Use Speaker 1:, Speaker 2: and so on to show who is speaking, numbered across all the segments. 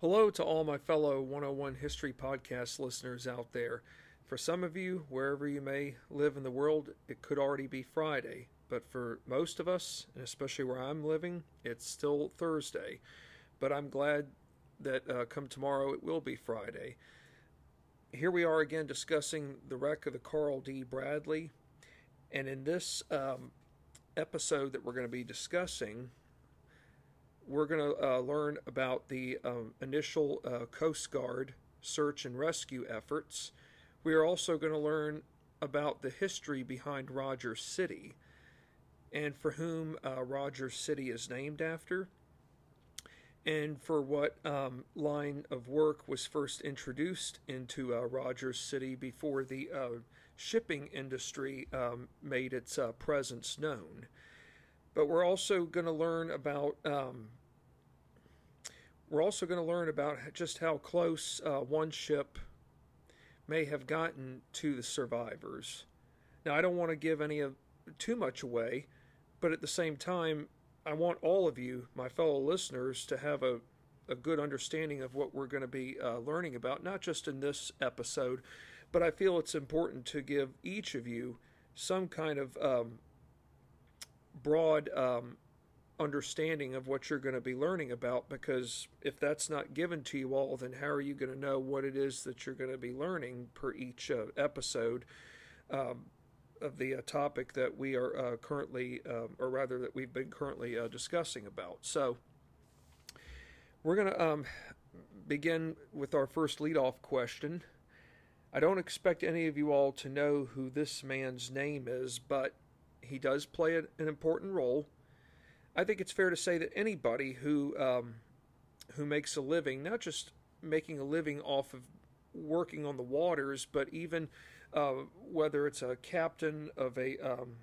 Speaker 1: Hello to all my fellow 101 History Podcast listeners out there. For some of you, wherever you may live in the world, it could already be Friday. But for most of us, and especially where I'm living, it's still Thursday. But I'm glad that uh, come tomorrow it will be Friday. Here we are again discussing the wreck of the Carl D. Bradley. And in this um, episode that we're going to be discussing, we're going to uh, learn about the um, initial uh, Coast Guard search and rescue efforts. We are also going to learn about the history behind Rogers City and for whom uh, Rogers City is named after, and for what um, line of work was first introduced into uh, Rogers City before the uh, shipping industry um, made its uh, presence known. But we're also going to learn about um, we're also going to learn about just how close uh, one ship may have gotten to the survivors. Now, I don't want to give any of too much away, but at the same time, I want all of you, my fellow listeners, to have a, a good understanding of what we're going to be uh, learning about, not just in this episode, but I feel it's important to give each of you some kind of um, broad um, understanding of what you're going to be learning about because if that's not given to you all, then how are you going to know what it is that you're going to be learning per each uh, episode um, of the uh, topic that we are uh, currently, um, or rather, that we've been currently uh, discussing about? So, we're going to um, begin with our first leadoff question. I don't expect any of you all to know who this man's name is, but he does play an important role I think it's fair to say that anybody who um, who makes a living, not just making a living off of working on the waters, but even uh, whether it's a captain of a um,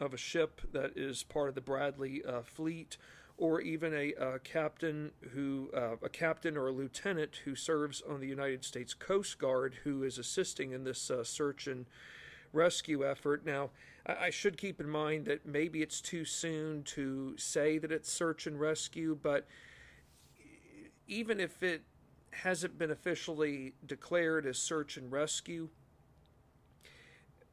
Speaker 1: of a ship that is part of the Bradley uh, fleet, or even a uh, captain who uh, a captain or a lieutenant who serves on the United States Coast Guard who is assisting in this uh, search and rescue effort. Now, I should keep in mind that maybe it's too soon to say that it's search and rescue, but even if it hasn't been officially declared as search and rescue,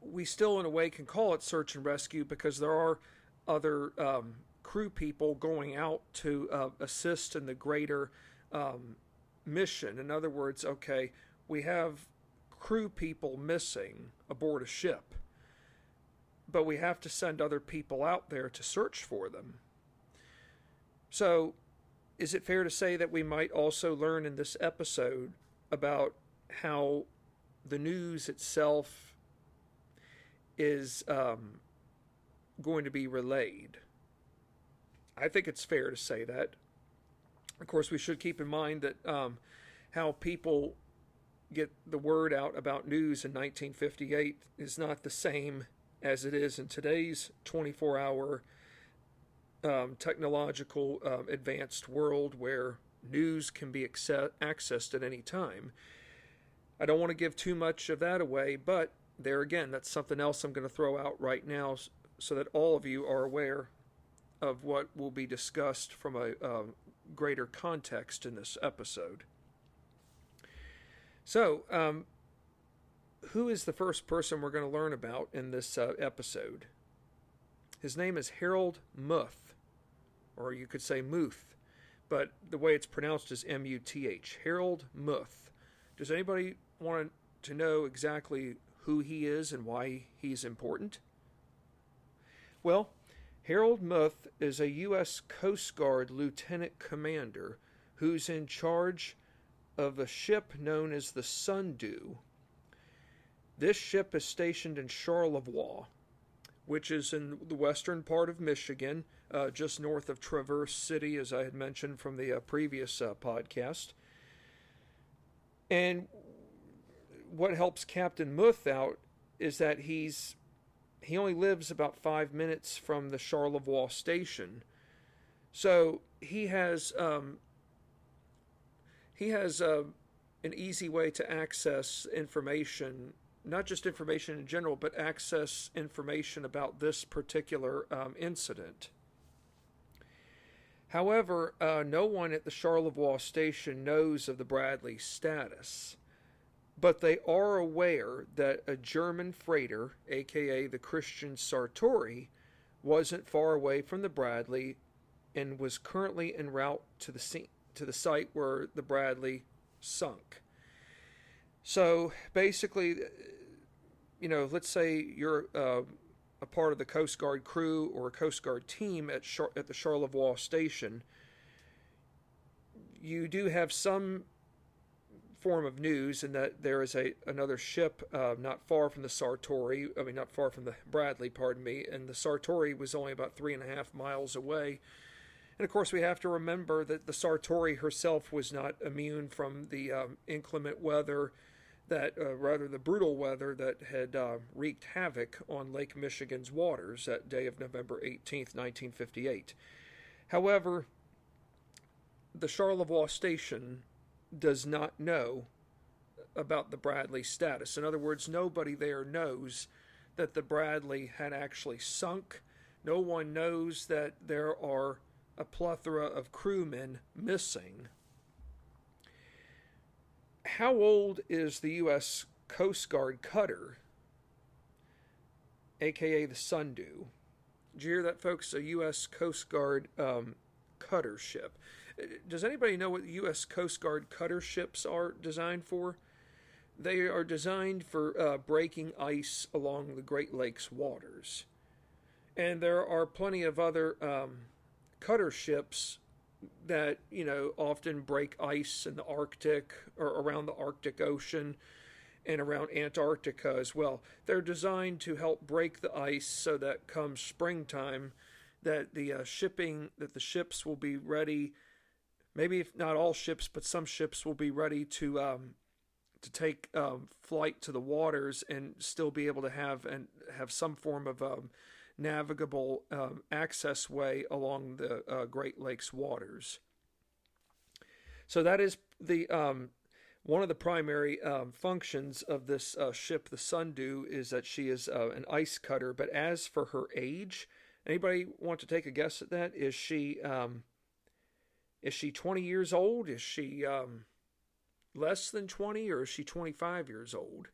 Speaker 1: we still, in a way, can call it search and rescue because there are other um, crew people going out to uh, assist in the greater um, mission. In other words, okay, we have crew people missing aboard a ship but we have to send other people out there to search for them. So, is it fair to say that we might also learn in this episode about how the news itself is um, going to be relayed? I think it's fair to say that. Of course, we should keep in mind that um, how people get the word out about news in 1958 is not the same as it is in today's 24 hour um, technological um, advanced world where news can be acce- accessed at any time. I don't want to give too much of that away, but there again, that's something else I'm going to throw out right now so that all of you are aware of what will be discussed from a um, greater context in this episode. So, um, who is the first person we're going to learn about in this uh, episode? His name is Harold Muth, or you could say Muth, but the way it's pronounced is M U T H. Harold Muth. Does anybody want to know exactly who he is and why he's important? Well, Harold Muth is a U.S. Coast Guard lieutenant commander who's in charge of a ship known as the Sundew this ship is stationed in Charlevoix, which is in the western part of Michigan, uh, just north of Traverse City, as I had mentioned from the uh, previous uh, podcast. And what helps Captain Muth out is that he's he only lives about five minutes from the Charlevoix station, so he has um, he has uh, an easy way to access information not just information in general, but access information about this particular um, incident. However, uh, no one at the Charlevoix station knows of the Bradley status, but they are aware that a German freighter, aka the Christian Sartori, wasn't far away from the Bradley and was currently en route to the scene, to the site where the Bradley sunk. So basically, you know, let's say you're uh, a part of the Coast Guard crew or a Coast Guard team at Char- at the Charlevoix station. You do have some form of news in that there is a another ship uh, not far from the Sartori. I mean, not far from the Bradley, pardon me. And the Sartori was only about three and a half miles away. And of course, we have to remember that the Sartori herself was not immune from the um, inclement weather that, uh, rather, the brutal weather that had uh, wreaked havoc on Lake Michigan's waters that day of November 18th, 1958. However, the Charlevoix station does not know about the Bradley status. In other words, nobody there knows that the Bradley had actually sunk. No one knows that there are a plethora of crewmen missing. How old is the U.S. Coast Guard cutter, aka the Sundew? Did you hear that, folks? A U.S. Coast Guard um, cutter ship. Does anybody know what U.S. Coast Guard cutter ships are designed for? They are designed for uh, breaking ice along the Great Lakes waters. And there are plenty of other um, cutter ships that, you know, often break ice in the Arctic or around the Arctic Ocean and around Antarctica as well. They're designed to help break the ice so that come springtime that the uh, shipping that the ships will be ready maybe if not all ships, but some ships will be ready to um, to take um, flight to the waters and still be able to have and have some form of um, navigable um, access way along the uh, Great Lakes waters. So that is the um, one of the primary um, functions of this uh, ship, the Sundew, is that she is uh, an ice cutter. But as for her age, anybody want to take a guess at that? Is she um, is she 20 years old? Is she um, less than 20 or is she 25 years old?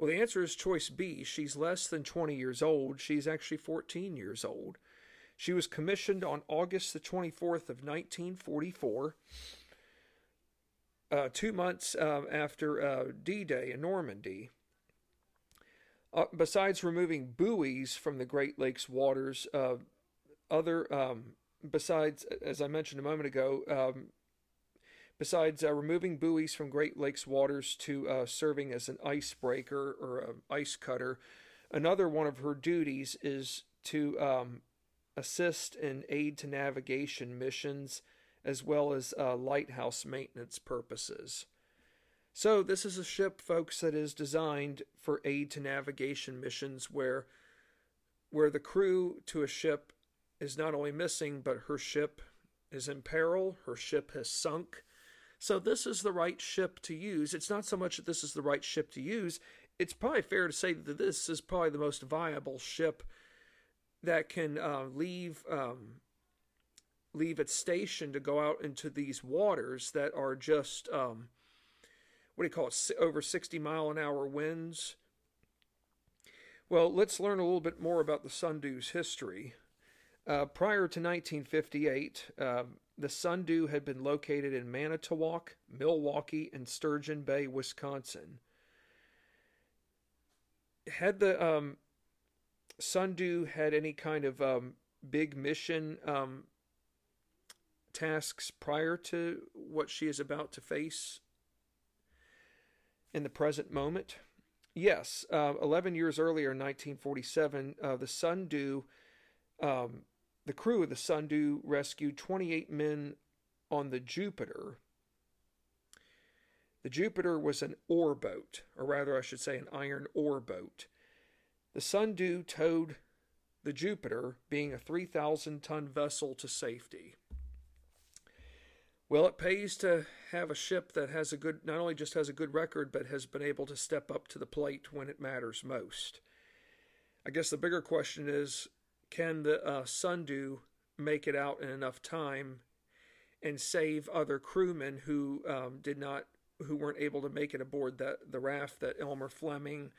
Speaker 1: Well, the answer is choice B. She's less than 20 years old. She's actually 14 years old. She was commissioned on August the 24th of 1944, uh, two months uh, after uh, D-Day in Normandy. Uh, besides removing buoys from the Great Lakes waters, uh, other um, besides, as I mentioned a moment ago, um, besides uh, removing buoys from Great Lakes waters to uh, serving as an icebreaker or an ice cutter, another one of her duties is to um, assist in aid to navigation missions as well as uh, lighthouse maintenance purposes. So, this is a ship, folks, that is designed for aid to navigation missions where where the crew to a ship is not only missing, but her ship is in peril. Her ship has sunk. So, this is the right ship to use. It's not so much that this is the right ship to use, it's probably fair to say that this is probably the most viable ship that can uh, leave. Um, leave its station to go out into these waters that are just um, what do you call it over 60 mile an hour winds well let's learn a little bit more about the sundew's history uh, prior to 1958, uh, the Sundew had been located in Manitowoc, Milwaukee, and Sturgeon Bay, Wisconsin. Had the um, Sundew had any kind of um, big mission um, tasks prior to what she is about to face in the present moment? Yes. Uh, 11 years earlier, in 1947, uh, the Sundew um, the crew of the Sundew rescued 28 men on the Jupiter. The Jupiter was an ore boat, or rather, I should say, an iron ore boat. The Sundew towed the Jupiter, being a 3,000 ton vessel, to safety. Well, it pays to have a ship that has a good, not only just has a good record, but has been able to step up to the plate when it matters most. I guess the bigger question is can the uh, Sundew make it out in enough time and save other crewmen who um, did not who weren't able to make it aboard that the raft that Elmer Fleming,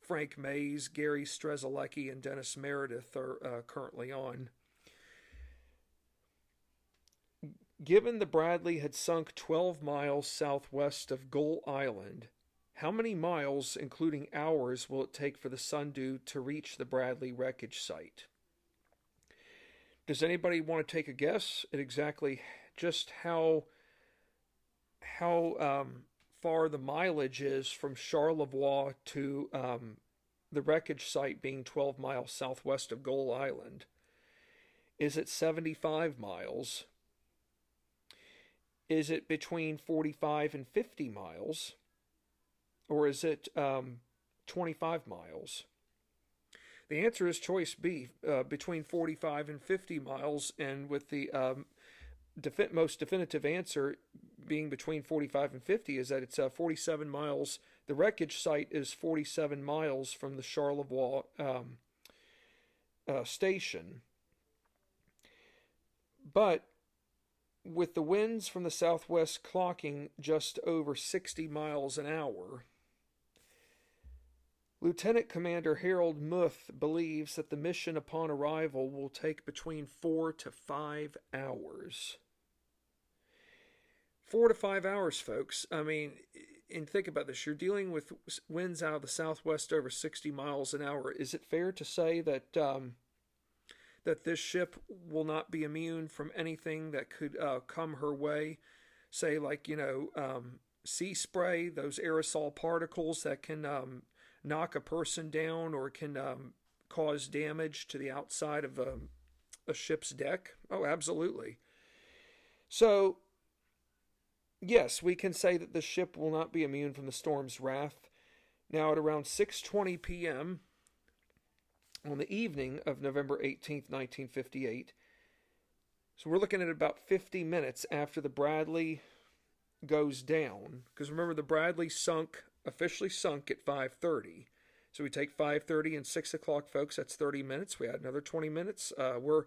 Speaker 1: Frank Mays, Gary Strzelecki, and Dennis Meredith are uh, currently on. Given the Bradley had sunk 12 miles southwest of Gull Island, how many miles, including hours, will it take for the Sundew to reach the Bradley wreckage site? Does anybody want to take a guess at exactly just how how um, far the mileage is from Charlevoix to um, the wreckage site being 12 miles southwest of Gull Island? Is it 75 miles? Is it between 45 and 50 miles? Or is it um, 25 miles? The answer is choice B, uh, between 45 and 50 miles, and with the um, most definitive answer being between 45 and 50 is that it's uh, 47 miles. The wreckage site is 47 miles from the Charlevoix um, uh, station. But with the winds from the southwest clocking just over 60 miles an hour, Lieutenant Commander Harold Muth believes that the mission upon arrival will take between four to five hours. Four to five hours, folks. I mean, and think about this. You're dealing with winds out of the southwest over 60 miles an hour. Is it fair to say that um, that this ship will not be immune from anything that could uh, come her way? Say, like you know, um, sea spray, those aerosol particles that can um, knock a person down or can um, cause damage to the outside of a, a ship's deck? Oh, absolutely. So, yes, we can say that the ship will not be immune from the storm's wrath. Now, at around 6:20 p.m. on the evening of November 18th, 1958, so we're looking at about 50 minutes after the Bradley goes down, because remember the Bradley sunk officially sunk at 5.30 so we take 5.30 and 6 o'clock folks that's 30 minutes. We add another 20 minutes. Uh, we're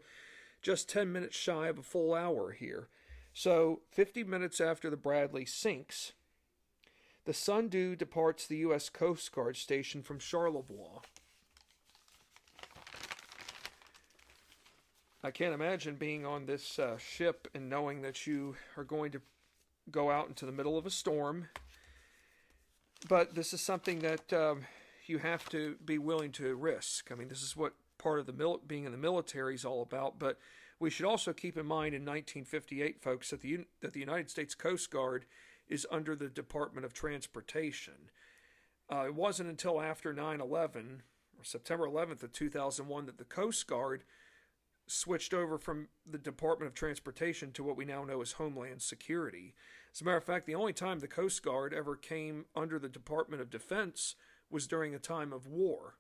Speaker 1: just 10 minutes shy of a full hour here. So 50 minutes after the bradley sinks the sundew departs the u.s coast guard station from charlevoix. I can't imagine being on this uh, ship and knowing that you are going to go out into the middle of a storm but this is something that um, you have to be willing to risk. I mean, this is what part of the mil- being in the military is all about. But we should also keep in mind in 1958, folks, that the that the United States Coast Guard is under the Department of Transportation. Uh, it wasn't until after 9/11 or September 11th of 2001 that the Coast Guard switched over from the Department of Transportation to what we now know as Homeland Security. As a matter of fact, the only time the Coast Guard ever came under the Department of Defense was during a time of war.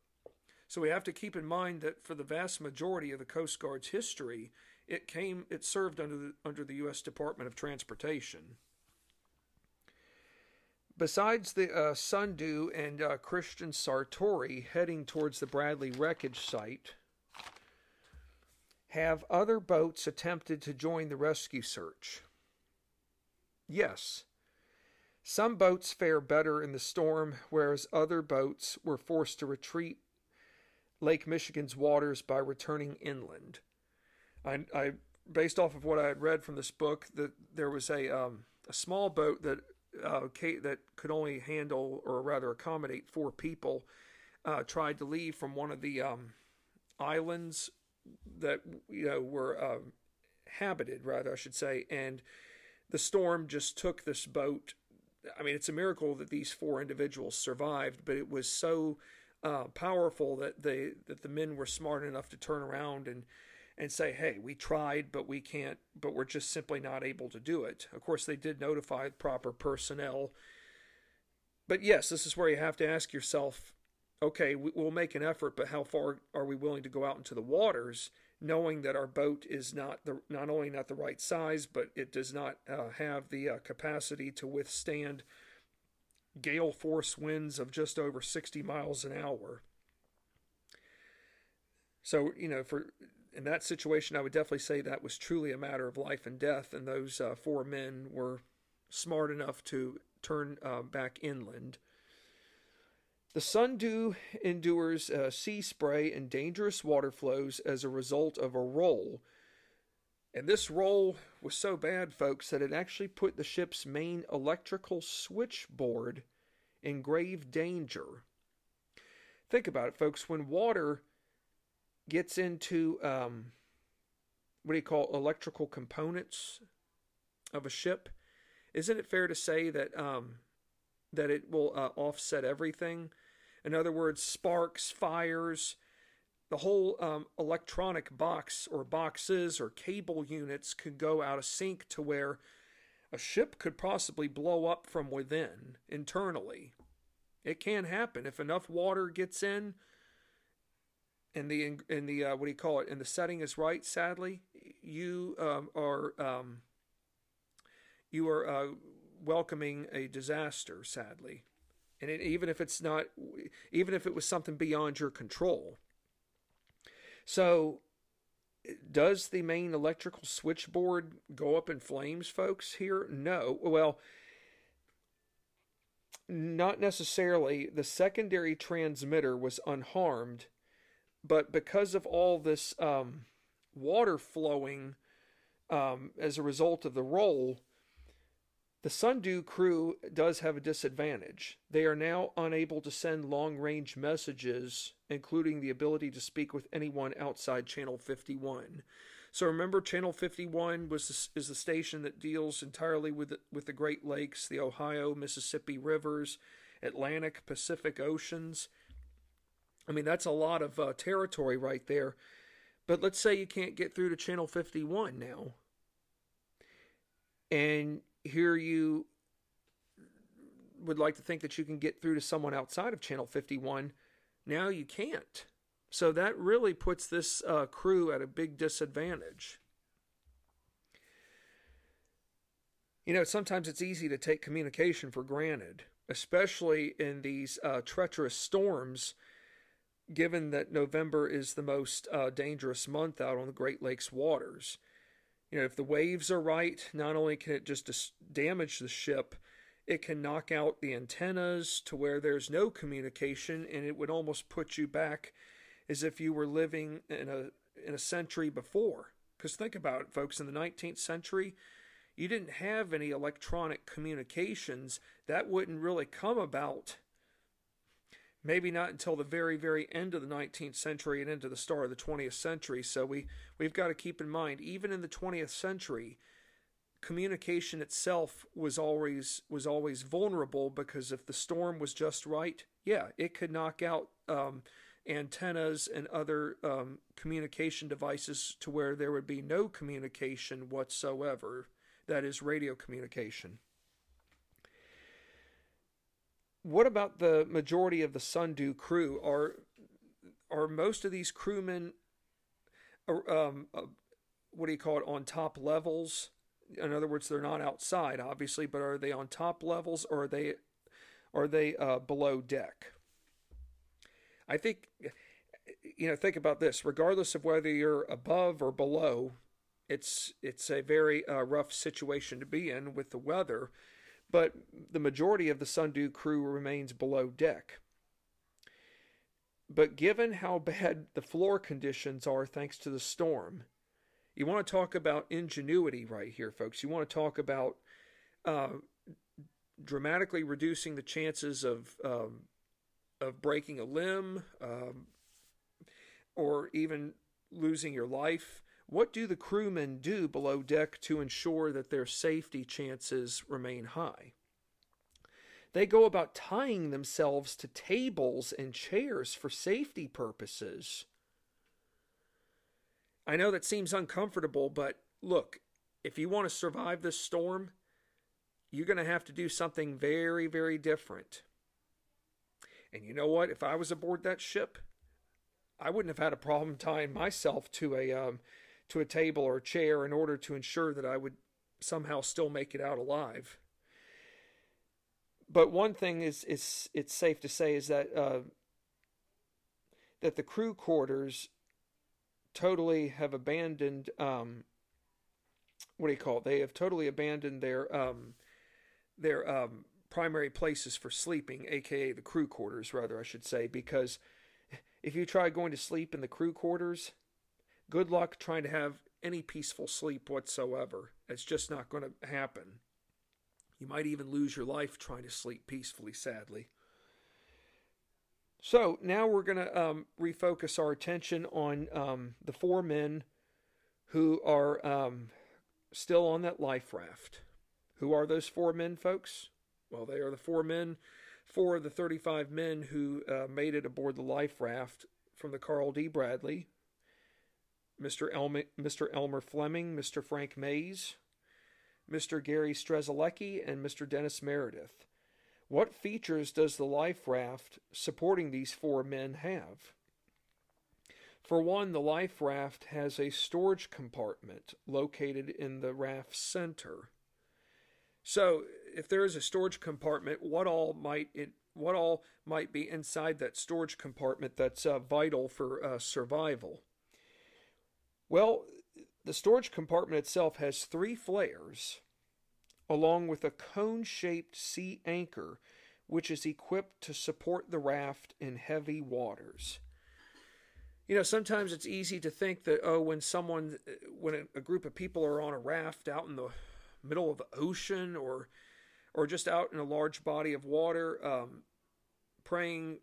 Speaker 1: So we have to keep in mind that for the vast majority of the Coast Guard's history, it came it served under the under the US Department of Transportation. Besides the uh, Sundew and uh, Christian Sartori heading towards the Bradley wreckage site, have other boats attempted to join the rescue search? Yes. Some boats fare better in the storm, whereas other boats were forced to retreat Lake Michigan's waters by returning inland. I, I based off of what I had read from this book, that there was a um, a small boat that uh, that could only handle or rather accommodate four people. Uh, tried to leave from one of the um, islands that you know were uh, habited, rather I should say, and the storm just took this boat. I mean, it's a miracle that these four individuals survived, but it was so uh, powerful that they that the men were smart enough to turn around and and say, "Hey, we tried, but we can't. But we're just simply not able to do it." Of course, they did notify proper personnel. But yes, this is where you have to ask yourself, okay, we'll make an effort, but how far are we willing to go out into the waters knowing that our boat is not the not only not the right size, but it does not uh, have the uh, capacity to withstand gale force winds of just over 60 miles an hour. So you know, for in that situation, I would definitely say that was truly a matter of life and death, and those uh, four men were smart enough to turn uh, back inland. The Sundew endures uh, sea spray and dangerous water flows as a result of a roll. And this roll was so bad, folks, that it actually put the ship's main electrical switchboard in grave danger. Think about it, folks. When water gets into um, what do you call electrical components of a ship, isn't it fair to say that um, that it will uh, offset everything? In other words, sparks, fires, the whole um, electronic box or boxes or cable units could go out of sync to where a ship could possibly blow up from within internally. It can happen if enough water gets in and the in the uh, what do you call it and the setting is right. Sadly, you um, are um, you are uh, welcoming a disaster. Sadly, and it, even if it's not, even if it was something beyond your control. So, does the main electrical switchboard go up in flames, folks? Here, no. Well, not necessarily. The secondary transmitter was unharmed, but because of all this um, water flowing um, as a result of the roll, the Sundew crew does have a disadvantage. They are now unable to send long range messages, including the ability to speak with anyone outside Channel 51. So remember, Channel 51 was is the station that deals entirely with the, with the Great Lakes, the Ohio, Mississippi rivers, Atlantic, Pacific Oceans. I mean, that's a lot of uh, territory right there. But let's say you can't get through to Channel 51 now. And here you would like to think that you can get through to someone outside of Channel 51. Now you can't. So that really puts this uh, crew at a big disadvantage. You know, sometimes it's easy to take communication for granted, especially in these uh, treacherous storms, given that November is the most uh, dangerous month out on the Great Lakes waters. You know, if the waves are right, not only can it just dis- damage the ship, it can knock out the antennas to where there's no communication, and it would almost put you back as if you were living in a in a century before. Because think about it, folks, in the 19th century, you didn't have any electronic communications. That wouldn't really come about maybe not until the very very end of the 19th century and into the start of the 20th century. So we we've got to keep in mind even in the 20th century communication itself was always was always vulnerable because if the storm was just right yeah it could knock out um, antennas and other um, communication devices to where there would be no communication whatsoever. That is radio communication what about the majority of the Sundew crew? Are are most of these crewmen, um, uh, what do you call it, on top levels? In other words, they're not outside, obviously, but are they on top levels or are they are they uh, below deck? I think you know. Think about this. Regardless of whether you're above or below, it's it's a very uh, rough situation to be in with the weather but the majority of the Sundew crew remains below deck. But given how bad the floor conditions are thanks to the storm, you want to talk about ingenuity right here, folks. You want to talk about uh, dramatically reducing the chances of um, of breaking a limb um, or even losing your life. What do the crewmen do below deck to ensure that their safety chances remain high? They go about tying themselves to tables and chairs for safety purposes. I know that seems uncomfortable, but look, if you want to survive this storm, you're going to have to do something very, very different. And you know what? If I was aboard that ship, I wouldn't have had a problem tying myself to a um, to a table or a chair in order to ensure that I would somehow still make it out alive. But one thing is is it's safe to say is that uh, that the crew quarters totally have abandoned um, what do you call it? They have totally abandoned their um, their um, primary places for sleeping, aka the crew quarters, rather I should say, because if you try going to sleep in the crew quarters, good luck trying to have any peaceful sleep whatsoever. It's just not going to happen. You might even lose your life trying to sleep peacefully, sadly. So now we're going to um, refocus our attention on um, the four men who are um, still on that life raft. Who are those four men, folks? Well, they are the four men, four of the 35 men who uh, made it aboard the life raft from the Carl D. Bradley, Mr. Elmer, Mr. Elmer Fleming, Mr. Frank Mays, Mr. Gary Strzelecki, and Mr. Dennis Meredith. What features does the life raft supporting these four men have? For one, the life raft has a storage compartment located in the raft center. So, if there is a storage compartment, what all might it what all might be inside that storage compartment that's uh, vital for uh, survival? Well, the storage compartment itself has three flares along with a cone shaped sea anchor, which is equipped to support the raft in heavy waters. You know, sometimes it's easy to think that, oh, when someone, when a, group of people are on a raft out in the middle of the ocean or, or just out in a large body of water, um, praying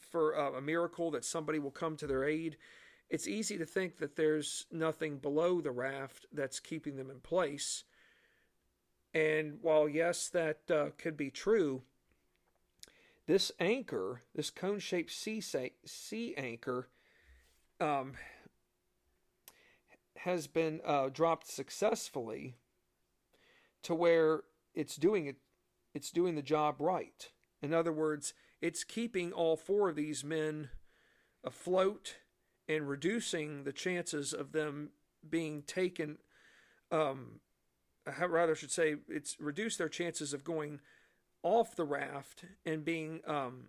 Speaker 1: for a, a miracle that somebody will come to their aid, it's easy to think that there's nothing below the raft that's keeping them in place. And while, yes, that uh, could be true, this anchor, this cone shaped sea, sea anchor, um, has been uh, dropped successfully to where it's doing it it's doing the job right in other words it's keeping all four of these men afloat and reducing the chances of them being taken um, rather I should say it's reduced their chances of going off the raft and being um,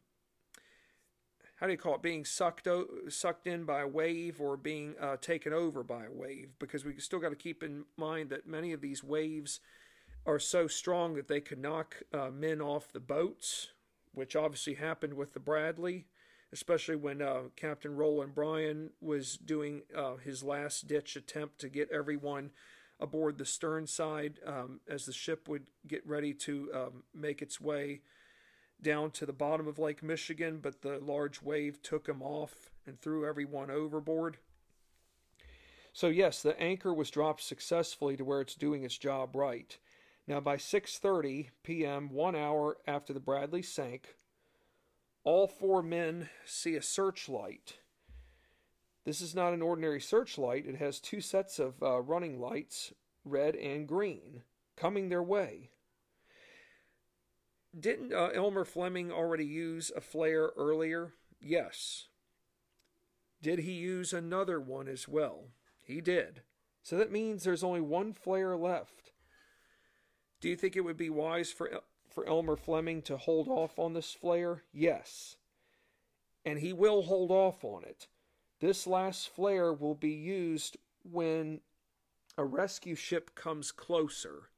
Speaker 1: how do you call it being sucked o- sucked in by a wave or being uh, taken over by a wave because we still got to keep in mind that many of these waves are so strong that they could knock uh, men off the boats which obviously happened with the Bradley especially when uh, Captain Roland Bryan was doing uh, his last ditch attempt to get everyone aboard the stern side um, as the ship would get ready to um, make its way down to the bottom of Lake Michigan, but the large wave took him off and threw everyone overboard. So yes, the anchor was dropped successfully to where it's doing its job right. Now by 6:30 p.m., 1 hour after the Bradley sank, all four men see a searchlight this is not an ordinary searchlight. It has two sets of uh, running lights, red and green, coming their way. Didn't uh, Elmer Fleming already use a flare earlier? Yes. Did he use another one as well? He did. So that means there's only one flare left. Do you think it would be wise for for Elmer Fleming to hold off on this flare? Yes. And he will hold off on it. This last flare will be used when a rescue ship comes closer.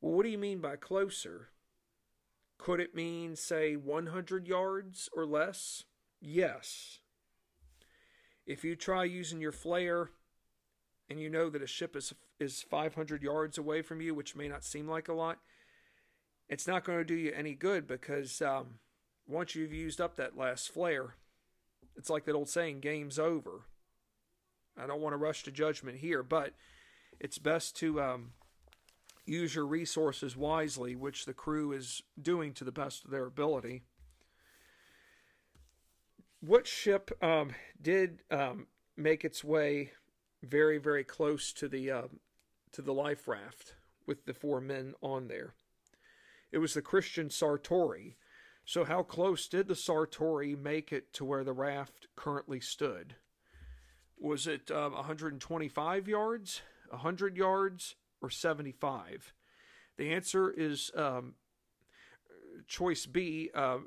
Speaker 1: Well, what do you mean by closer? Could it mean, say, 100 yards or less? Yes. If you try using your flare and you know that a ship is, is 500 yards away from you, which may not seem like a lot, it's not going to do you any good because um, once you've used up that last flare, it's like that old saying, game's over. I don't want to rush to judgment here, but it's best to um, use your resources wisely, which the crew is doing to the best of their ability. What ship um, did um, make its way very, very close to the uh, to the life raft with the four men on there? It was the Christian Sartori, so, how close did the Sartori make it to where the raft currently stood? Was it um, 125 yards, 100 yards, or 75? The answer is um, choice B, uh,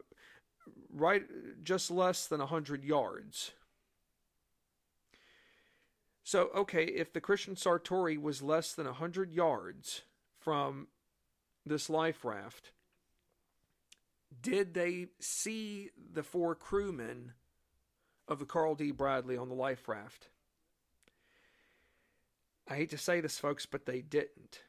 Speaker 1: right just less than 100 yards. So, okay, if the Christian Sartori was less than 100 yards from this life raft, did they see the four crewmen of the Carl D. Bradley on the life raft? I hate to say this, folks, but they didn't.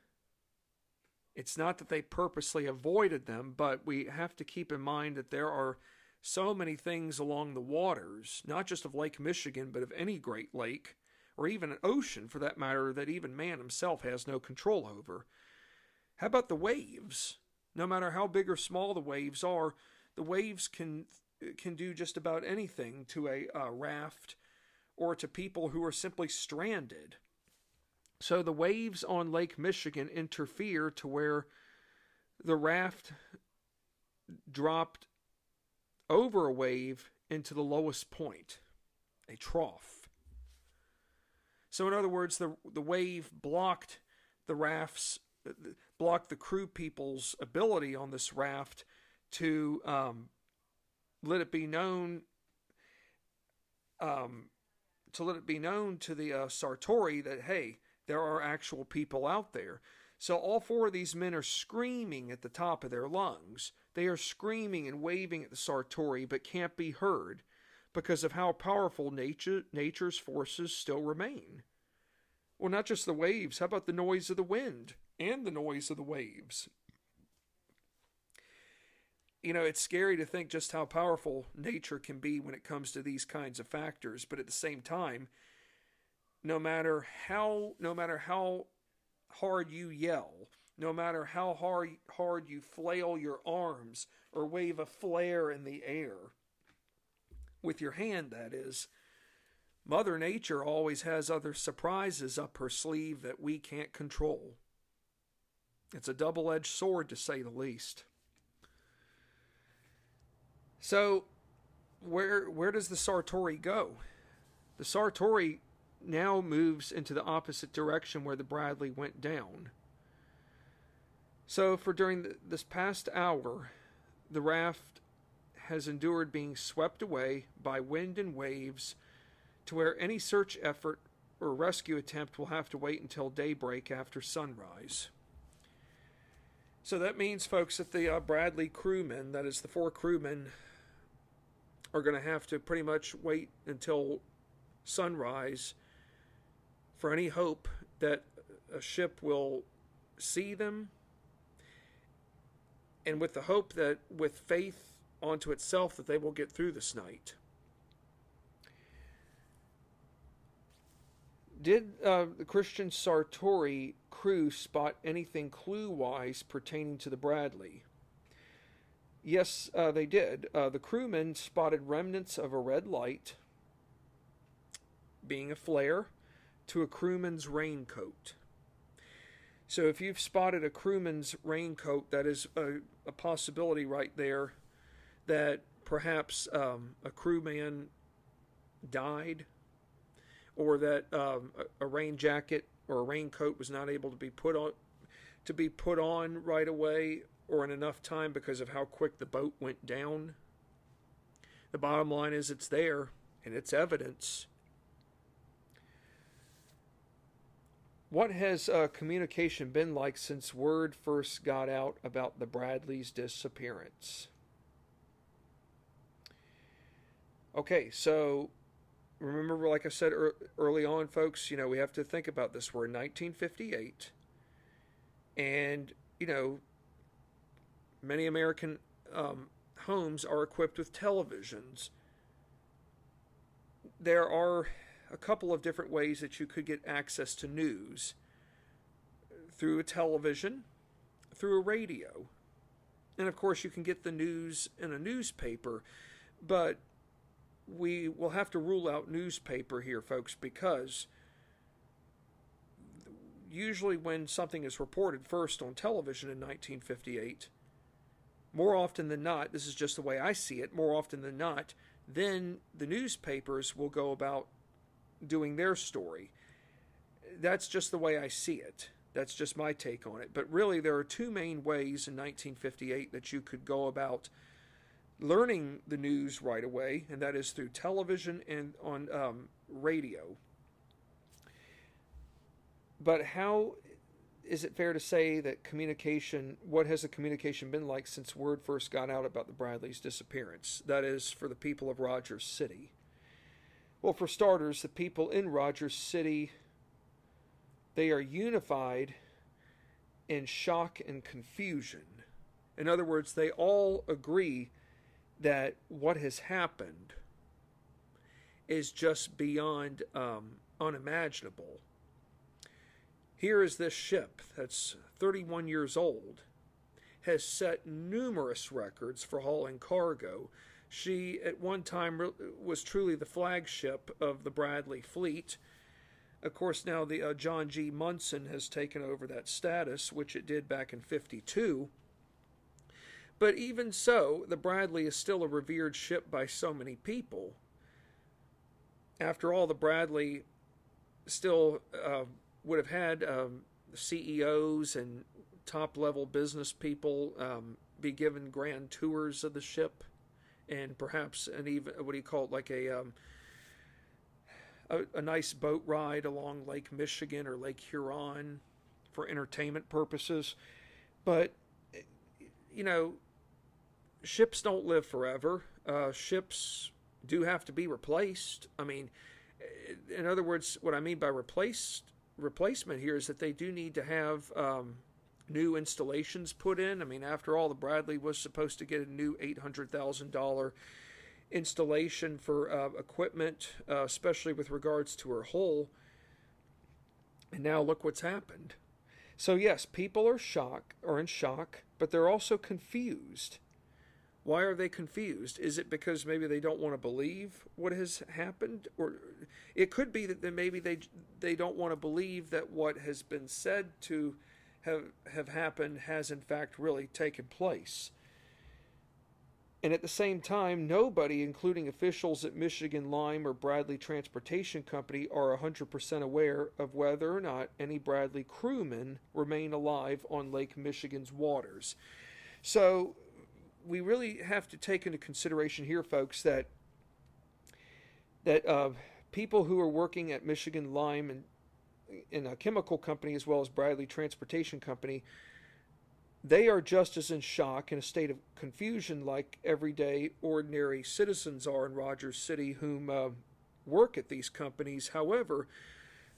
Speaker 1: It's not that they purposely avoided them, but we have to keep in mind that there are so many things along the waters, not just of Lake Michigan, but of any Great Lake, or even an ocean for that matter, that even man himself has no control over. How about the waves? No matter how big or small the waves are, the waves can can do just about anything to a raft or to people who are simply stranded. So the waves on Lake Michigan interfere to where the raft dropped over a wave into the lowest point, a trough. So in other words, the the wave blocked the raft's blocked the crew people's ability on this raft to um, let it be known um, to let it be known to the uh, Sartori that hey, there are actual people out there. So all four of these men are screaming at the top of their lungs. They are screaming and waving at the Sartori, but can't be heard because of how powerful nature nature's forces still remain. Well, not just the waves. How about the noise of the wind and the noise of the waves? You know, it's scary to think just how powerful nature can be when it comes to these kinds of factors, but at the same time, no matter how no matter how hard you yell, no matter how hard hard you flail your arms or wave a flare in the air with your hand that is, Mother Nature always has other surprises up her sleeve that we can't control. It's a double-edged sword to say the least. So, where where does the Sartori go? The Sartori now moves into the opposite direction where the Bradley went down. So, for during the, this past hour, the raft has endured being swept away by wind and waves to where any search effort or rescue attempt will have to wait until daybreak after sunrise. So that means, folks, that the uh, Bradley crewmen, that is the four crewmen, are going to have to pretty much wait until sunrise for any hope that a ship will see them, and with the hope that, with faith onto itself, that they will get through this night. Did uh, the Christian Sartori crew spot anything clue wise pertaining to the Bradley? Yes, uh, they did. Uh, the crewmen spotted remnants of a red light, being a flare, to a crewman's raincoat. So if you've spotted a crewman's raincoat, that is a, a possibility right there that perhaps um, a crewman died or that um, a, a, rain jacket or a raincoat was not able to be put on to be put on right away or in enough time because of how quick the boat went down. The bottom line is it's there and it's evidence. What has uh, communication been like since word first got out about the Bradleys' disappearance? Okay, so remember, like I said early on, folks, you know, we have to think about this. We're in 1958, and, you know, many American um, homes are equipped with televisions. There are a couple of different ways that you could get access to news through a television, through a radio. And of course, you can get the news in a newspaper, but we will have to rule out newspaper here, folks, because usually when something is reported first on television in 1958, more often than not, this is just the way I see it, more often than not, then the newspapers will go about doing their story. That's just the way I see it. That's just my take on it. But really, there are two main ways in 1958 that you could go about learning the news right away, and that is through television and on um, radio. but how is it fair to say that communication, what has the communication been like since word first got out about the Bradleys' disappearance? That is, for the people of Rogers City. Well, for starters, the people in Rogers City, they are unified in shock and confusion. In other words, they all agree that what has happened is just beyond um, unimaginable. Here is this ship that's 31 years old, has set numerous records for hauling cargo. She, at one time, was truly the flagship of the Bradley fleet. Of course, now the uh, John G. Munson has taken over that status, which it did back in 52. But even so, the Bradley is still a revered ship by so many people. After all, the Bradley still uh, would have had um, CEOs and top level business people um, be given grand tours of the ship and perhaps an even what do you call it like a um, a, a, nice boat ride along Lake Michigan or Lake Huron for entertainment purposes but you know ships don't live forever uh, ships do have to be replaced I mean in other words what I mean by replaced replacement here is that they do need to have um, new installations put in. I mean, after all, the Bradley was supposed to get a new $800,000 installation for uh, equipment, uh, especially with regards to her hull. And now look what's happened. So yes, people are shock or in shock, but they're also confused. Why are they confused? Is it because maybe they don't want to believe what has happened, or it could be that maybe they they don't want to believe that what has been said to have have happened has in fact really taken place. And at the same time, nobody, including officials at Michigan Lime or Bradley Transportation Company, are 100% aware of whether or not any Bradley crewmen remain alive on Lake Michigan's waters. So we really have to take into consideration here, folks, that that uh, people who are working at Michigan Lime and in a chemical company as well as Bradley Transportation Company, they are just as in shock in a state of confusion like everyday ordinary citizens are in Rogers City whom uh, work at these companies. However,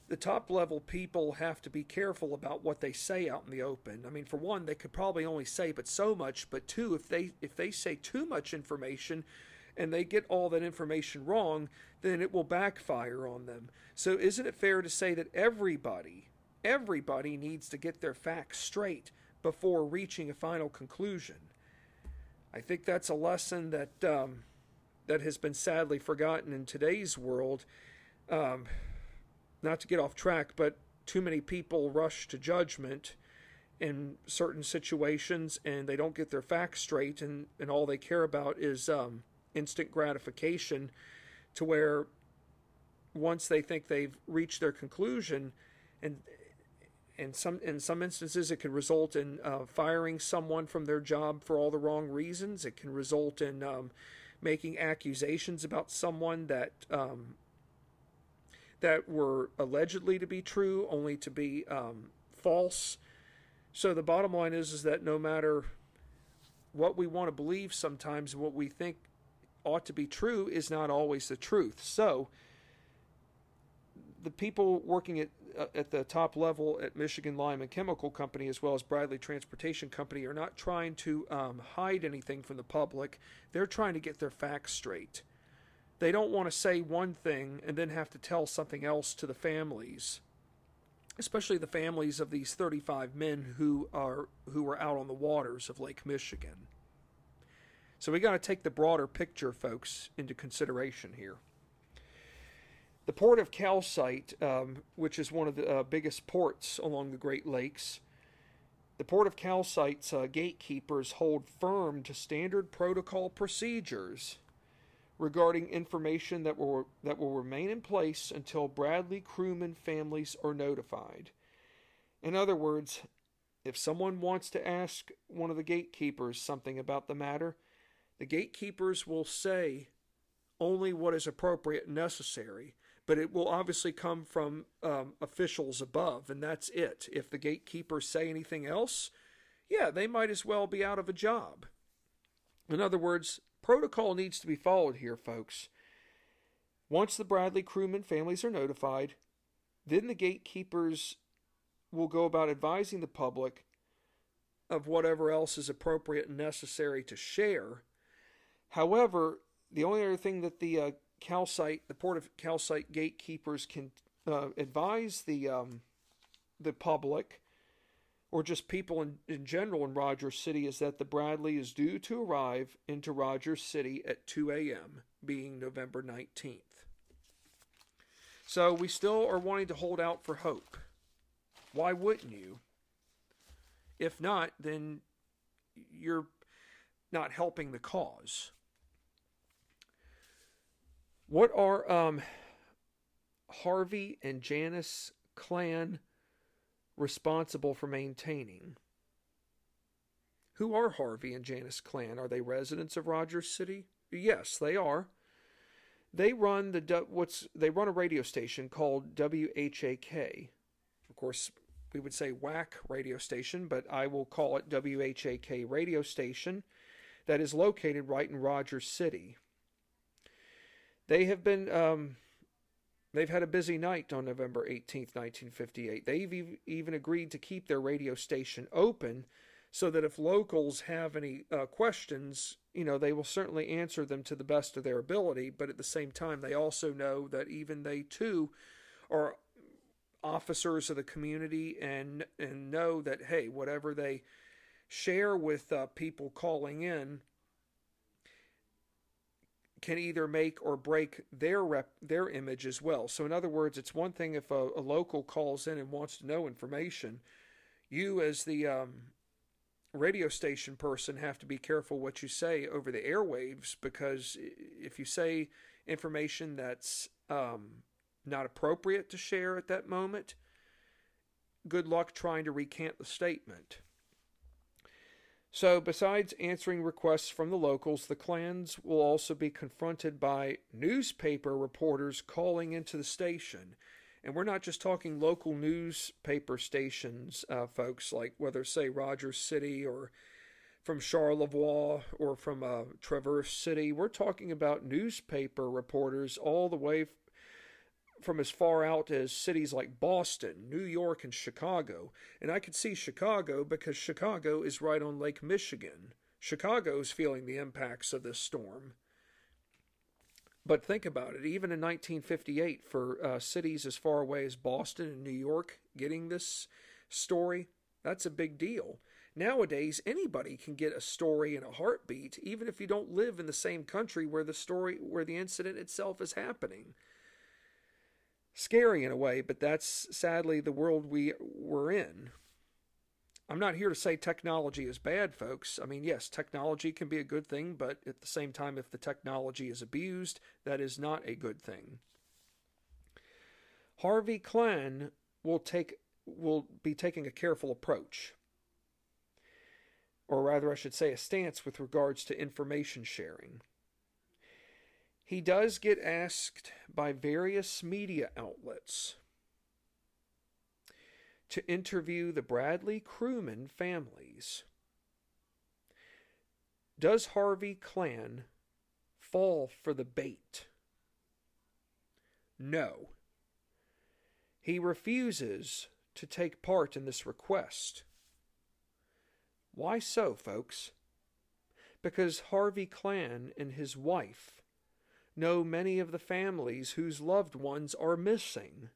Speaker 1: the top level people have to be careful about what they say out in the open. I mean, for one, they could probably only say but so much, but two, if they if they say too much information and they get all that information wrong, then it will backfire on them. So isn't it fair to say that everybody everybody needs to get their facts straight before reaching a final conclusion? I think that's a lesson that um, that has been sadly forgotten in today's world. Um, not to get off track, but too many people rush to judgment in certain situations and they don't get their facts straight and, and all they care about is um, instant gratification to where once they think they've reached their conclusion and in some in some instances it can result in uh, firing someone from their job for all the wrong reasons it can result in um, making accusations about someone that um, that were allegedly to be true, only to be um, false. So the bottom line is, is that no matter what we want to believe, sometimes what we think ought to be true is not always the truth. So the people working at at the top level at Michigan Lime and Chemical Company, as well as Bradley Transportation Company, are not trying to um, hide anything from the public. They're trying to get their facts straight they don't want to say one thing and then have to tell something else to the families especially the families of these 35 men who are who were out on the waters of Lake Michigan. So we got to take the broader picture, folks, into consideration here. The port of Calcite, um, which is one of the uh, biggest ports along the Great Lakes, the port of Calcite's uh, gatekeepers hold firm to standard protocol procedures regarding information that will that will remain in place until Bradley crewmen families are notified. In other words, if someone wants to ask one of the gatekeepers something about the matter, the gatekeepers will say only what is appropriate and necessary, but it will obviously come from um, officials above, and that's it. If the gatekeepers say anything else, yeah, they might as well be out of a job. In other words, protocol needs to be followed here, folks. Once the Bradley crewmen families are notified, then the gatekeepers will go about advising the public of whatever else is appropriate and necessary to share. However, the only other thing that the uh, calcite, the port of calcite gatekeepers can uh, advise the um, the public or just people in, in general in Rogers City is that the Bradley is due to arrive into Rogers City at 2 a.m., being November 19th. So we still are wanting to hold out for hope. Why wouldn't you? If not, then you're not helping the cause. What are um, Harvey and Janice Klann responsible for maintaining? Who are Harvey and Janice Klann? Are they residents of Rogers City? Yes, they are. They run the what's they run a radio station called WHAK. Of course, we would say WAC radio station, but I will call it WHAK radio station that is located right in Rogers City. They have been um, they've had a busy night on November 18th, 1958. They've even agreed to keep their radio station open so that if locals have any uh, questions, you know, they will certainly answer them to the best of their ability. But at the same time, they also know that even they too are officers of the community and and know that hey, whatever they share with uh, people calling in can either make or break their rep, their image as well. So in other words, it's one thing if a, a local calls in and wants to know information, you as the um, radio station person have to be careful what you say over the airwaves because if you say information that's um, not appropriate to share at that moment, good luck trying to recant the statement. So, besides answering requests from the locals, the Klanns will also be confronted by newspaper reporters calling into the station and we're not just talking local newspaper stations, uh, folks, like whether, say, Rogers City or from Charlevoix or from uh, Traverse City. We're talking about newspaper reporters all the way from as far out as cities like Boston, New York, and Chicago. And I could see Chicago because Chicago is right on Lake Michigan. Chicago's feeling the impacts of this storm. But think about it. Even in 1958, for uh, cities as far away as Boston and New York getting this story, that's a big deal. Nowadays, anybody can get a story in a heartbeat, even if you don't live in the same country where the story, where the incident itself is happening. Scary in a way, but that's sadly the world we we're in. I'm not here to say technology is bad, folks. I mean, yes, technology can be a good thing, but at the same time, if the technology is abused, that is not a good thing. Harvey Klein will take will be taking a careful approach, or rather, I should say, a stance with regards to information sharing. He does get asked by various media outlets to interview the Bradley crewman families. Does Harvey Klann fall for the bait? No. He refuses to take part in this request. Why so, folks? Because Harvey Klann and his wife know many of the families whose loved ones are missing.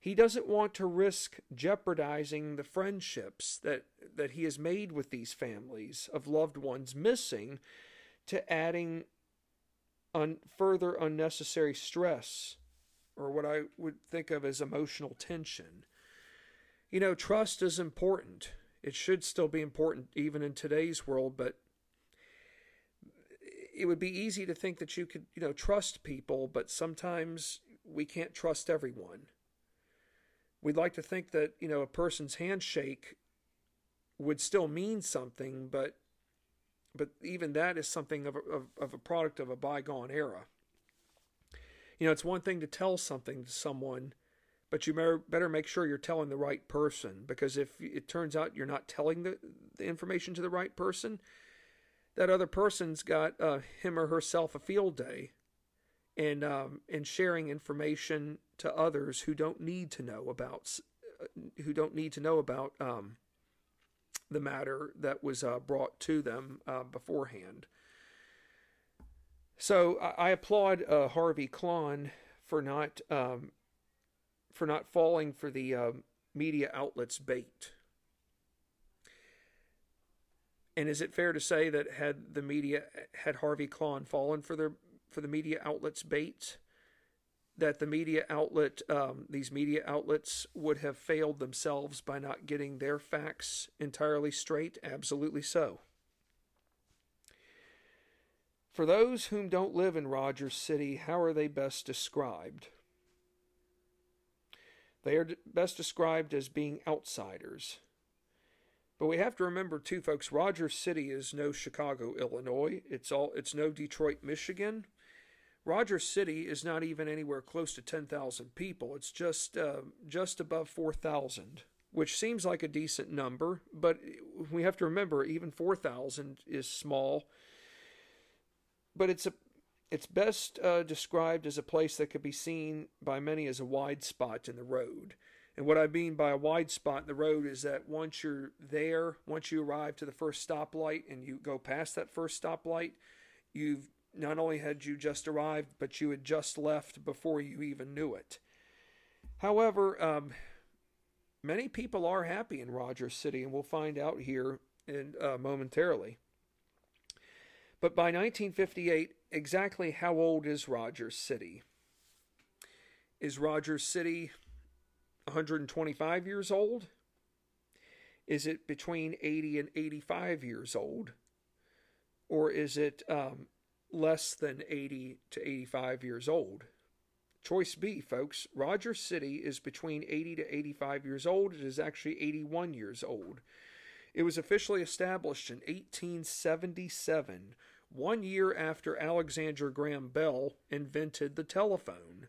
Speaker 1: He doesn't want to risk jeopardizing the friendships that, that he has made with these families of loved ones missing to adding un, further unnecessary stress or what I would think of as emotional tension. You know, trust is important. It should still be important even in today's world, but it would be easy to think that you could, you know, trust people, but sometimes we can't trust everyone we'd like to think that you know a person's handshake would still mean something, but but even that is something of a, of, of a product of a bygone era. You know, it's one thing to tell something to someone, but you better make sure you're telling the right person because if it turns out you're not telling the, the information to the right person, that other person's got uh, him or herself a field day and um, and sharing information to others who don't need to know about uh, who don't need to know about um, the matter that was uh, brought to them uh, beforehand. So I, I applaud uh, Harvey Klann for not um, for not falling for the um, media outlets bait. And is it fair to say that had the media had Harvey Klann fallen for their for the media outlets bait, that the media outlet um, these media outlets would have failed themselves by not getting their facts entirely straight? Absolutely so. For those whom don't live in Rogers City, how are they best described? They are best described as being outsiders. But we have to remember too, folks. Rogers City is no Chicago, Illinois. It's all. It's no Detroit, Michigan. Rogers City is not even anywhere close to ten thousand people. It's just uh, just above four thousand, which seems like a decent number. But we have to remember, even four thousand is small. But it's a it's best uh, described as a place that could be seen by many as a wide spot in the road. And what I mean by a wide spot in the road is that once you're there, once you arrive to the first stoplight and you go past that first stoplight, you've not only had you just arrived, but you had just left before you even knew it. However, um, many people are happy in Rogers City, and we'll find out here in, uh, momentarily. But by 1958, exactly how old is Rogers City? Is Rogers City 125 years old? Is it between 80 and 85 years old? Or is it um, less than 80 to 85 years old? Choice B, folks. Rogers City is between 80 to 85 years old. It is actually 81 years old. It was officially established in 1877 one year after Alexander Graham Bell invented the telephone.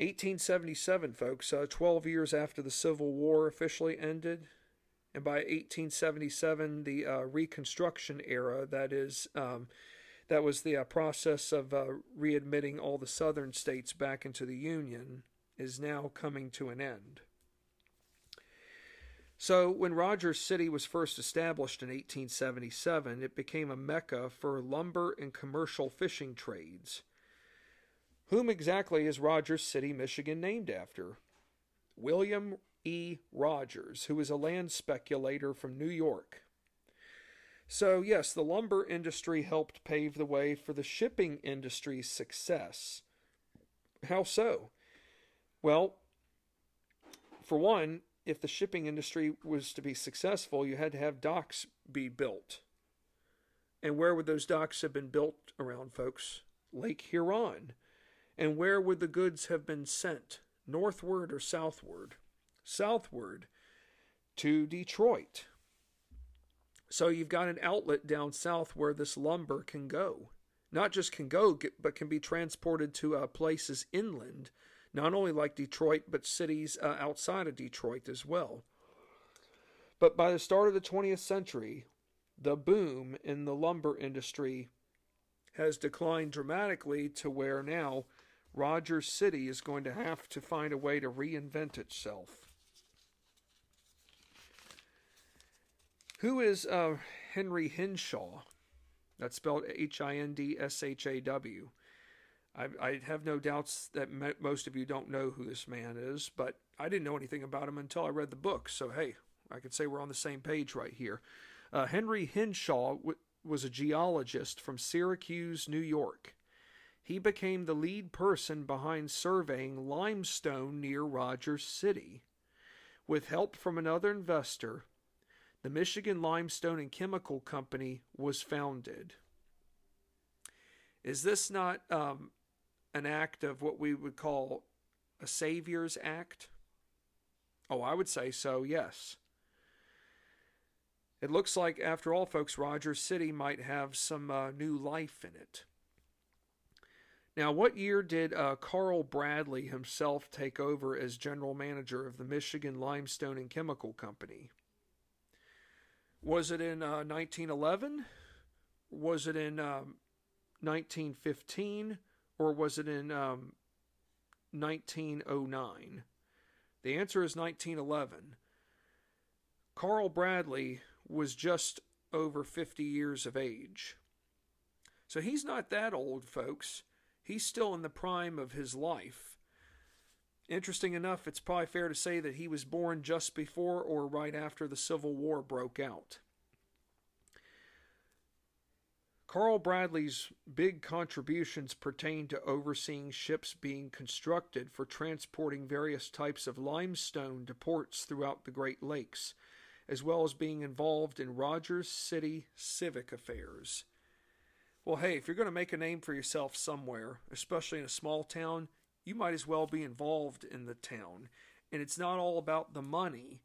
Speaker 1: 1877, folks, uh, 12 years after the Civil War officially ended. And by 1877, the uh, Reconstruction era, that is, um, that was the uh, process of uh, readmitting all the southern states back into the Union, is now coming to an end. So, when Rogers City was first established in 1877, it became a mecca for lumber and commercial fishing trades. Whom exactly is Rogers City, Michigan named after? William E. Rogers, who was a land speculator from New York. So, yes, the lumber industry helped pave the way for the shipping industry's success. How so? Well, for one, if the shipping industry was to be successful, you had to have docks be built. And where would those docks have been built around, folks? Lake Huron. And where would the goods have been sent? Northward or southward? Southward to Detroit. So you've got an outlet down south where this lumber can go. Not just can go, but can be transported to uh, places inland not only like Detroit, but cities uh, outside of Detroit as well. But by the start of the 20th century, the boom in the lumber industry has declined dramatically to where now Rogers City is going to have to find a way to reinvent itself. Who is uh, Henry Hindshaw? That's spelled H I N D S H A W. I, I have no doubts that most of you don't know who this man is, but I didn't know anything about him until I read the book. So, hey, I could say we're on the same page right here. Uh, Henry Hindshaw w- was a geologist from Syracuse, New York. He became the lead person behind surveying limestone near Rogers City. With help from another investor, the Michigan Limestone and Chemical Company was founded. Is this not um, an act of what we would call a Savior's Act? Oh, I would say so, yes. It looks like, after all, folks, Rogers City might have some uh, new life in it. Now, what year did uh, Carl Bradley himself take over as general manager of the Michigan Limestone and Chemical Company? Was it in uh, 1911? Was it in um, 1915? Or was it in um, 1909? The answer is 1911. Carl Bradley was just over 50 years of age. So he's not that old, folks. He's still in the prime of his life. Interesting enough, it's probably fair to say that he was born just before or right after the Civil War broke out. Carl Bradley's big contributions pertain to overseeing ships being constructed for transporting various types of limestone to ports throughout the Great Lakes, as well as being involved in Rogers City civic affairs. Well, hey, if you're going to make a name for yourself somewhere, especially in a small town, you might as well be involved in the town. And it's not all about the money,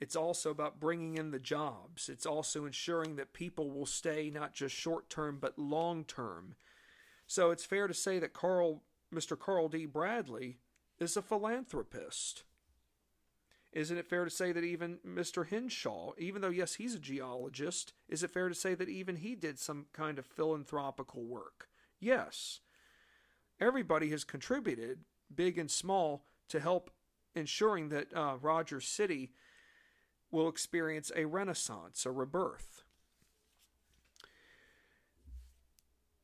Speaker 1: it's also about bringing in the jobs. It's also ensuring that people will stay not just short term but long term. So it's fair to say that Carl, Mr. Carl D. Bradley, is a philanthropist. Isn't it fair to say that even Mr. Henshaw, even though, yes, he's a geologist, is it fair to say that even he did some kind of philanthropical work? Yes. Everybody has contributed, big and small, to help ensuring that uh, Rogers City will experience a renaissance, a rebirth.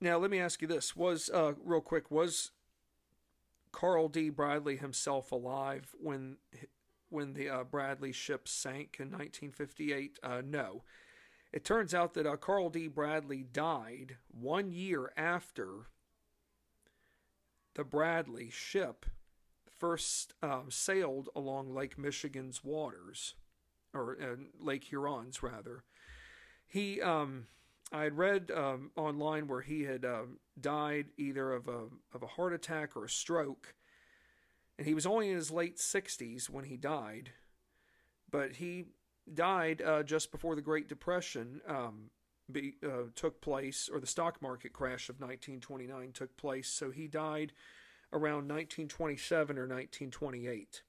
Speaker 1: Now, let me ask you this: Was uh, real quick was Carl D. Bradley himself alive when when the uh, Bradley ship sank in 1958? Uh, no. It turns out that uh, Carl D. Bradley died one year after the Bradley ship first uh, sailed along Lake Michigan's waters or uh, Lake Hurons rather. He, um, I had read um, online where he had um, died either of a of a heart attack or a stroke, and he was only in his late sixties when he died, but he died uh, just before the Great Depression um, be, uh, took place, or the stock market crash of 1929 took place. So he died around 1927 or 1928.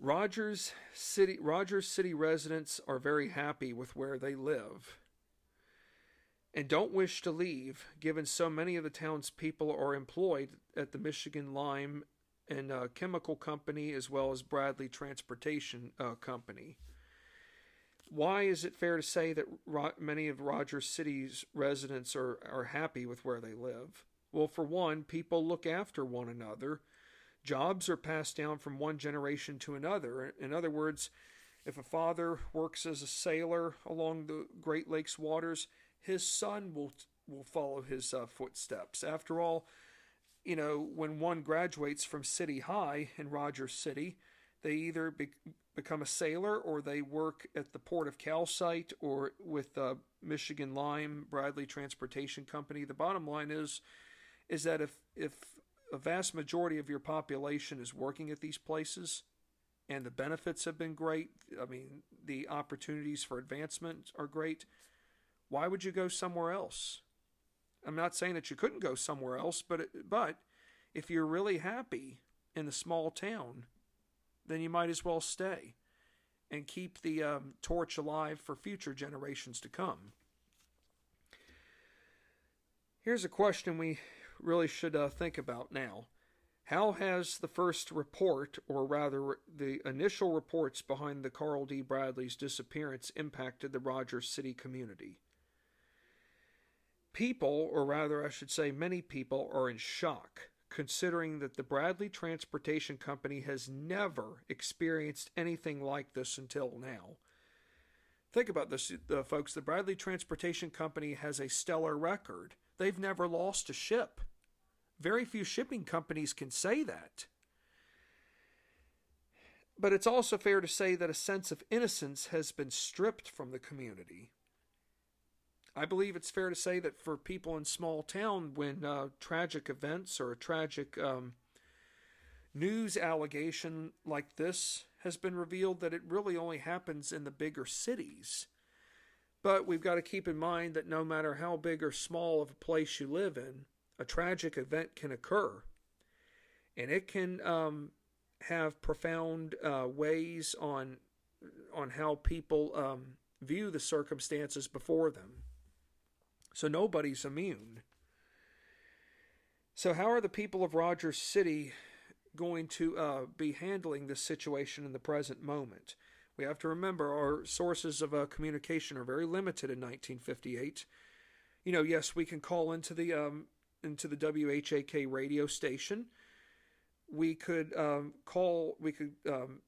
Speaker 1: Rogers City Rogers City residents are very happy with where they live and don't wish to leave given so many of the town's people are employed at the Michigan Lime and uh, Chemical Company as well as Bradley Transportation uh, Company. Why is it fair to say that ro- many of Rogers City's residents are, are happy with where they live? Well, for one, people look after one another Jobs are passed down from one generation to another. In other words, if a father works as a sailor along the Great Lakes waters, his son will will follow his uh, footsteps. After all, you know, when one graduates from City High in Rogers City, they either be, become a sailor or they work at the port of Calcite or with uh, Michigan Lime Bradley Transportation Company. The bottom line is, is that if if a vast majority of your population is working at these places and the benefits have been great. I mean, the opportunities for advancement are great. Why would you go somewhere else? I'm not saying that you couldn't go somewhere else, but but if you're really happy in the small town, then you might as well stay and keep the um, torch alive for future generations to come. Here's a question we really should uh, think about now. How has the first report, or rather the initial reports behind the Carl D. Bradley's disappearance, impacted the Rogers City community? People, or rather, I should say, many people, are in shock considering that the Bradley Transportation Company has never experienced anything like this until now. Think about this, folks. The Bradley Transportation Company has a stellar record. They've never lost a ship. Very few shipping companies can say that. But it's also fair to say that a sense of innocence has been stripped from the community. I believe it's fair to say that for people in small town, when uh, tragic events or a tragic um, news allegation like this has been revealed, that it really only happens in the bigger cities. But we've got to keep in mind that no matter how big or small of a place you live in, a tragic event can occur. And it can um, have profound uh, ways on on how people um, view the circumstances before them. So nobody's immune. So how are the people of Rogers City going to uh, be handling this situation in the present moment? We have to remember our sources of uh, communication are very limited in 1958. You know, yes, we can call into the um, into the WHAK radio station. We could um, call. We could um,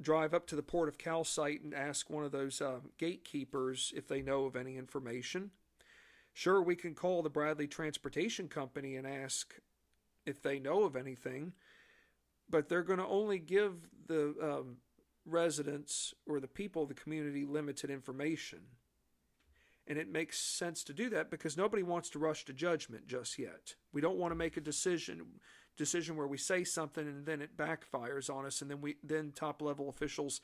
Speaker 1: drive up to the port of Calcite and ask one of those uh, gatekeepers if they know of any information. Sure, we can call the Bradley Transportation Company and ask if they know of anything, but they're going to only give the um, residents or the people of the community limited information. And it makes sense to do that because nobody wants to rush to judgment just yet. We don't want to make a decision decision where we say something and then it backfires on us, and then we then top level officials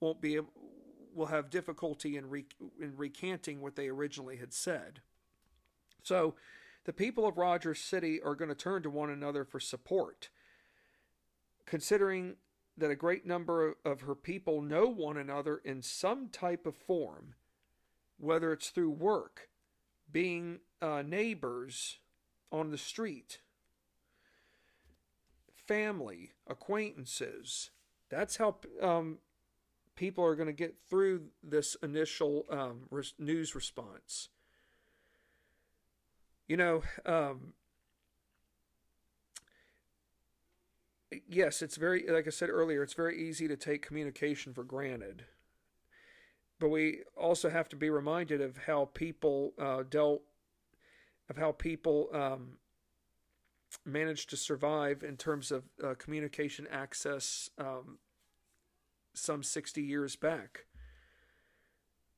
Speaker 1: won't be will have difficulty in in recanting what they originally had said. So, the people of Rogers City are going to turn to one another for support, considering that a great number of her people know one another in some type of form, whether it's through work, being uh, neighbors on the street, family, acquaintances. That's how um, people are going to get through this initial um, news response. You know, um, yes, it's very, like I said earlier, it's very easy to take communication for granted. But we also have to be reminded of how people uh, dealt, of how people um, managed to survive in terms of uh, communication access um, some 60 years back.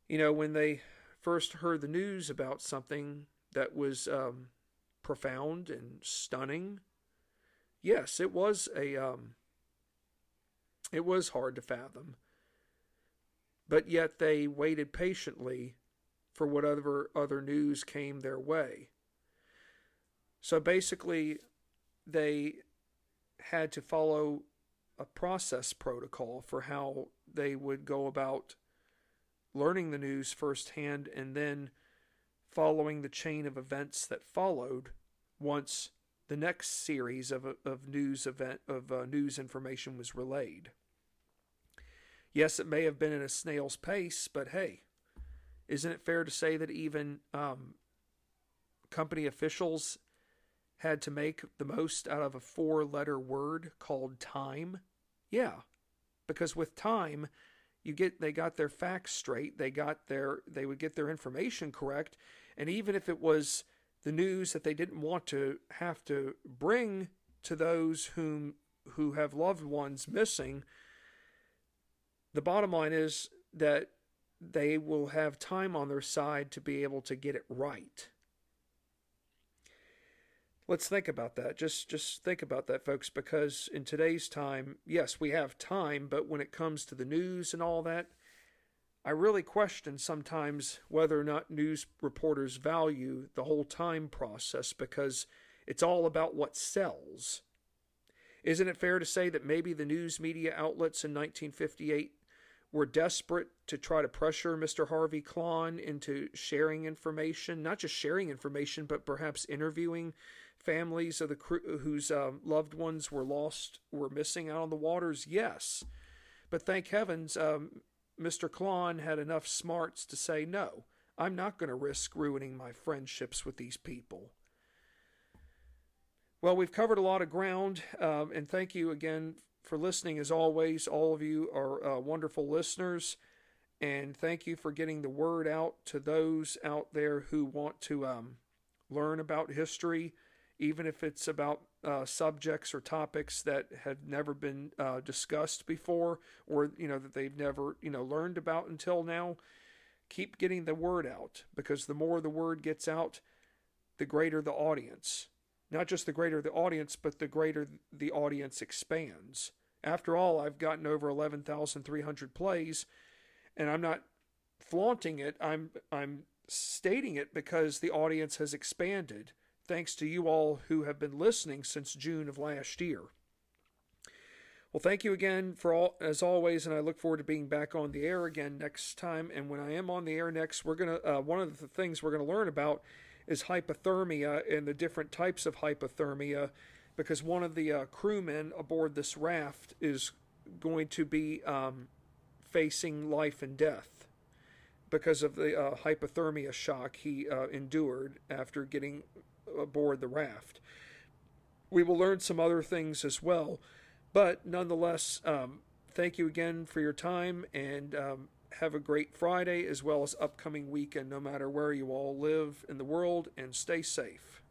Speaker 1: You know, when they first heard the news about something that was um, profound and stunning, yes, it was a um, it was hard to fathom. But yet they waited patiently for whatever other news came their way. So basically, they had to follow a process protocol for how they would go about learning the news firsthand and then following the chain of events that followed once the next series of, of news event of uh, news information was relayed. Yes, it may have been at a snail's pace, but hey, isn't it fair to say that even um, company officials had to make the most out of a four letter word called time? Yeah. Because with time, you get they got their facts straight, they got their they would get their information correct, and even if it was the news that they didn't want to have to bring to those whom who have loved ones missing, the bottom line is that they will have time on their side to be able to get it right. Let's think about that. Just just think about that folks because in today's time, yes, we have time, but when it comes to the news and all that, I really question sometimes whether or not news reporters value the whole time process because it's all about what sells. Isn't it fair to say that maybe the news media outlets in 1958 were desperate to try to pressure Mr. Harvey Klann into sharing information, not just sharing information, but perhaps interviewing families of the crew whose um, loved ones were lost, were missing out on the waters? Yes. But thank heavens, um, Mr. Klann had enough smarts to say, no, I'm not going to risk ruining my friendships with these people. Well, we've covered a lot of ground, um, and thank you again for listening. As always, all of you are uh, wonderful listeners, and thank you for getting the word out to those out there who want to um, learn about history even if it's about uh, subjects or topics that had never been uh, discussed before or you know that they've never you know learned about until now keep getting the word out because the more the word gets out the greater the audience. Not just the greater the audience but the greater the audience expands. After all i've gotten over 11,300 plays and i'm not flaunting it. I'm I'm stating it because the audience has expanded thanks to you all who have been listening since June of last year. Well, thank you again for all as always, and I look forward to being back on the air again next time. And when I am on the air next, we're gonna uh, one of the things we're gonna learn about is hypothermia and the different types of hypothermia, because one of the uh, crewmen aboard this raft is going to be um, facing life and death because of the uh, hypothermia shock he uh, endured after getting aboard the raft. We will learn some other things as well but nonetheless, um, thank you again for your time and um, have a great Friday as well as upcoming weekend, no matter where you all live in the world, and stay safe.